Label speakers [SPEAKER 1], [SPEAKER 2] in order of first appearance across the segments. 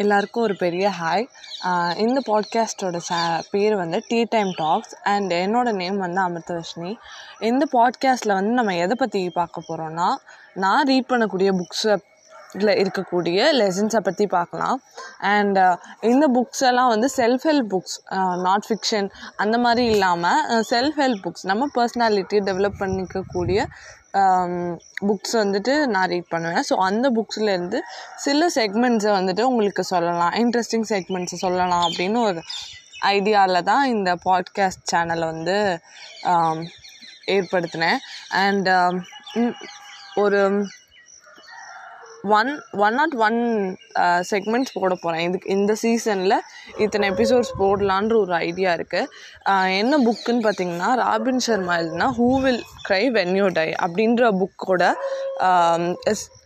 [SPEAKER 1] எல்லாருக்கும் ஒரு பெரிய ஹாய் இந்த பாட்காஸ்ட்டோட சே பேர் வந்து டீ டைம் டாக்ஸ் அண்ட் என்னோடய நேம் வந்து அமிர்தவர்ஷினி இந்த பாட்காஸ்ட்டில் வந்து நம்ம எதை பற்றி பார்க்க போகிறோன்னா நான் ரீட் பண்ணக்கூடிய புக்ஸை இதில் இருக்கக்கூடிய லெசன்ஸை பற்றி பார்க்கலாம். அண்ட் இந்த புக்ஸ் எல்லாம் வந்து self help books not fiction அந்த மாதிரி இல்லாமல் செல்ஃப் ஹெல்ப் புக்ஸ் நம்ம பர்சனாலிட்டியை டெவலப் பண்ணிக்கக்கூடிய புக்ஸ் வந்துட்டு நான் ரீட் பண்ணுவேன். ஸோ அந்த புக்ஸ்லேருந்து சில செக்மெண்ட்ஸை வந்துட்டு உங்களுக்கு சொல்லலாம். இன்ட்ரெஸ்டிங் செக்மெண்ட்ஸை சொல்லலாம் அப்படின்னு ஒரு ஐடியாவில் தான் இந்த பாட்காஸ்ட் சேனலை வந்து ஏற்படுத்தினேன். அண்ட் ஒரு one one not one segments போட போகிறேன் இதுக்கு இந்த சீசனில் இத்தனை எபிசோட்ஸ் போடலான்ற ஒரு ஐடியா இருக்குது என்ன புக்குன்னு பார்த்தீங்கன்னா ராபின் சர்மா எழுதுனா who will cry when you die அப்படின்ற புக்கோட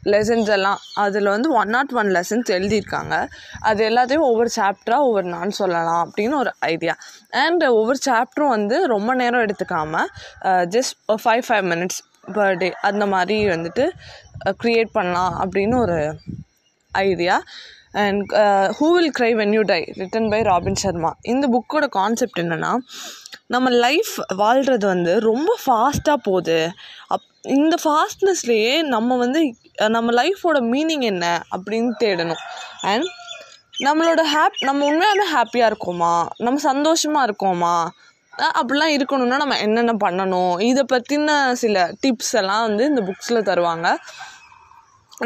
[SPEAKER 1] லெசன்ஸ் எல்லாம் அதில் வந்து ஒன் நாட் ஒன் லெசன்ஸ் எழுதியிருக்காங்க. அது எல்லாத்தையும் ஒவ்வொரு சாப்டராக ஒவ்வொரு நான் சொல்லலாம் அப்படின்னு ஒரு ஐடியா அண்ட் ஒவ்வொரு சாப்டரும் வந்து ரொம்ப நேரம் எடுத்துக்காமல் just five five minutes per day அந்த மாதிரி வந்துட்டு க்ரியேட் பண்ணலாம் அப்படின்னு ஒரு idea and who will cry when you die written by Robin Sharma இந்த புக்கோட கான்செப்ட் என்னென்னா நம்ம லைஃப் வாழ்கிறது வந்து ரொம்ப ஃபாஸ்ட்டாக போகுது. அப் இந்த ஃபாஸ்ட்னஸ்லேயே நம்ம வந்து நம்ம லைஃபோட மீனிங் என்ன அப்படின்னு தேடணும். அண்ட் நம்மளோட ஹாப் நம்ம உண்மையாலுமே ஹாப்பியாக இருக்கோமா? நம்ம சந்தோஷமாக இருக்கோமா? அப்படிலாம் இருக்கணும்னா நம்ம என்னென்ன பண்ணணும்? இதை பற்றின சில டிப்ஸ் எல்லாம் வந்து இந்த புக்ஸில் தருவாங்க.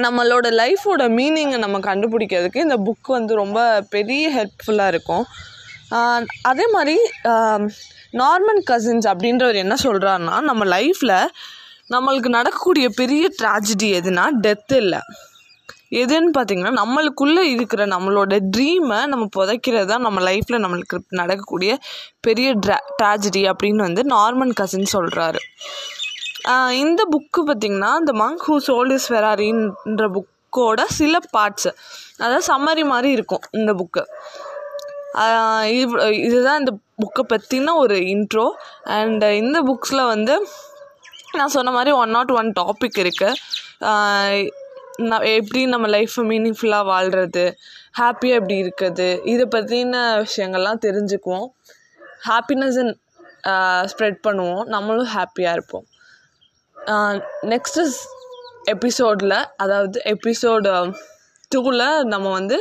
[SPEAKER 1] நம்மளோட லைஃபோட மீனிங்கை நம்ம கண்டுபிடிக்கிறதுக்கு இந்த புக் வந்து ரொம்ப பெரிய ஹெல்ப்ஃபுல்லாக இருக்கும். அதே மாதிரி நார்மன் கசின்ஸ் அப்படின்றவர் என்ன சொல்கிறாருன்னா நம்ம லைஃப்பில் நம்மளுக்கு நடக்கக்கூடிய பெரிய ட்ராஜடி எதுனா டெத்து இல்லை எதுன்னு பார்த்தீங்கன்னா நம்மளுக்குள்ளே இருக்கிற நம்மளோட ட்ரீமை நம்ம புதைக்கிறது தான் நம்ம லைஃப்பில் நம்மளுக்கு நடக்கக்கூடிய பெரிய ட்ரா ட்ராஜடி அப்படின்னு வந்து நார்மன் கசின் சொல்கிறாரு இந்த புக்கு பார்த்திங்கன்னா இந்த monk who sold his his ஃபெராரின்ற புக்கோட சில பார்ட்ஸு அதாவது சம்மரி மாதிரி இருக்கும் இந்த புக்கு இதுதான் இந்த புக்கை பற்றின ஒரு இன்ட்ரோ அண்ட் இந்த புக்ஸில் வந்து நான் சொன்ன மாதிரி ஒன் நாட் ஒன் டாபிக் இருக்குது நான் எப்படி நம்ம லைஃப்பை மீனிங்ஃபுல்லாக வாழ்கிறது ஹாப்பியாக எப்படி இருக்குது இதை பற்றின விஷயங்கள்லாம் தெரிஞ்சுக்குவோம். ஹாப்பினஸ் ஸ்ப்ரெட் பண்ணுவோம். நம்மளும் ஹாப்பியாக இருப்போம். நெக்ஸ்ட்டு எபிசோடில் அதாவது எபிசோடு டூவில் um, நம்ம வந்து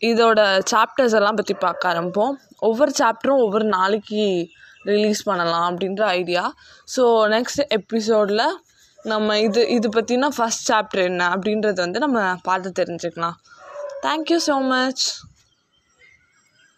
[SPEAKER 1] இதோட சாப்டர்ஸ் எல்லாம் பற்றி பார்க்க ஆரம்பிப்போம். ஒவ்வொரு சாப்டரும் ஒவ்வொரு நாளைக்கு ரிலீஸ் பண்ணலாம் அப்படின்ற ஐடியா ஸோ நெக்ஸ்ட் எபிசோடில் நம்ம இது இது பற்றினா ஃபஸ்ட் சாப்டர் என்ன அப்படின்றது வந்து நம்ம பார்த்து தெரிஞ்சுக்கலாம். Thank you so much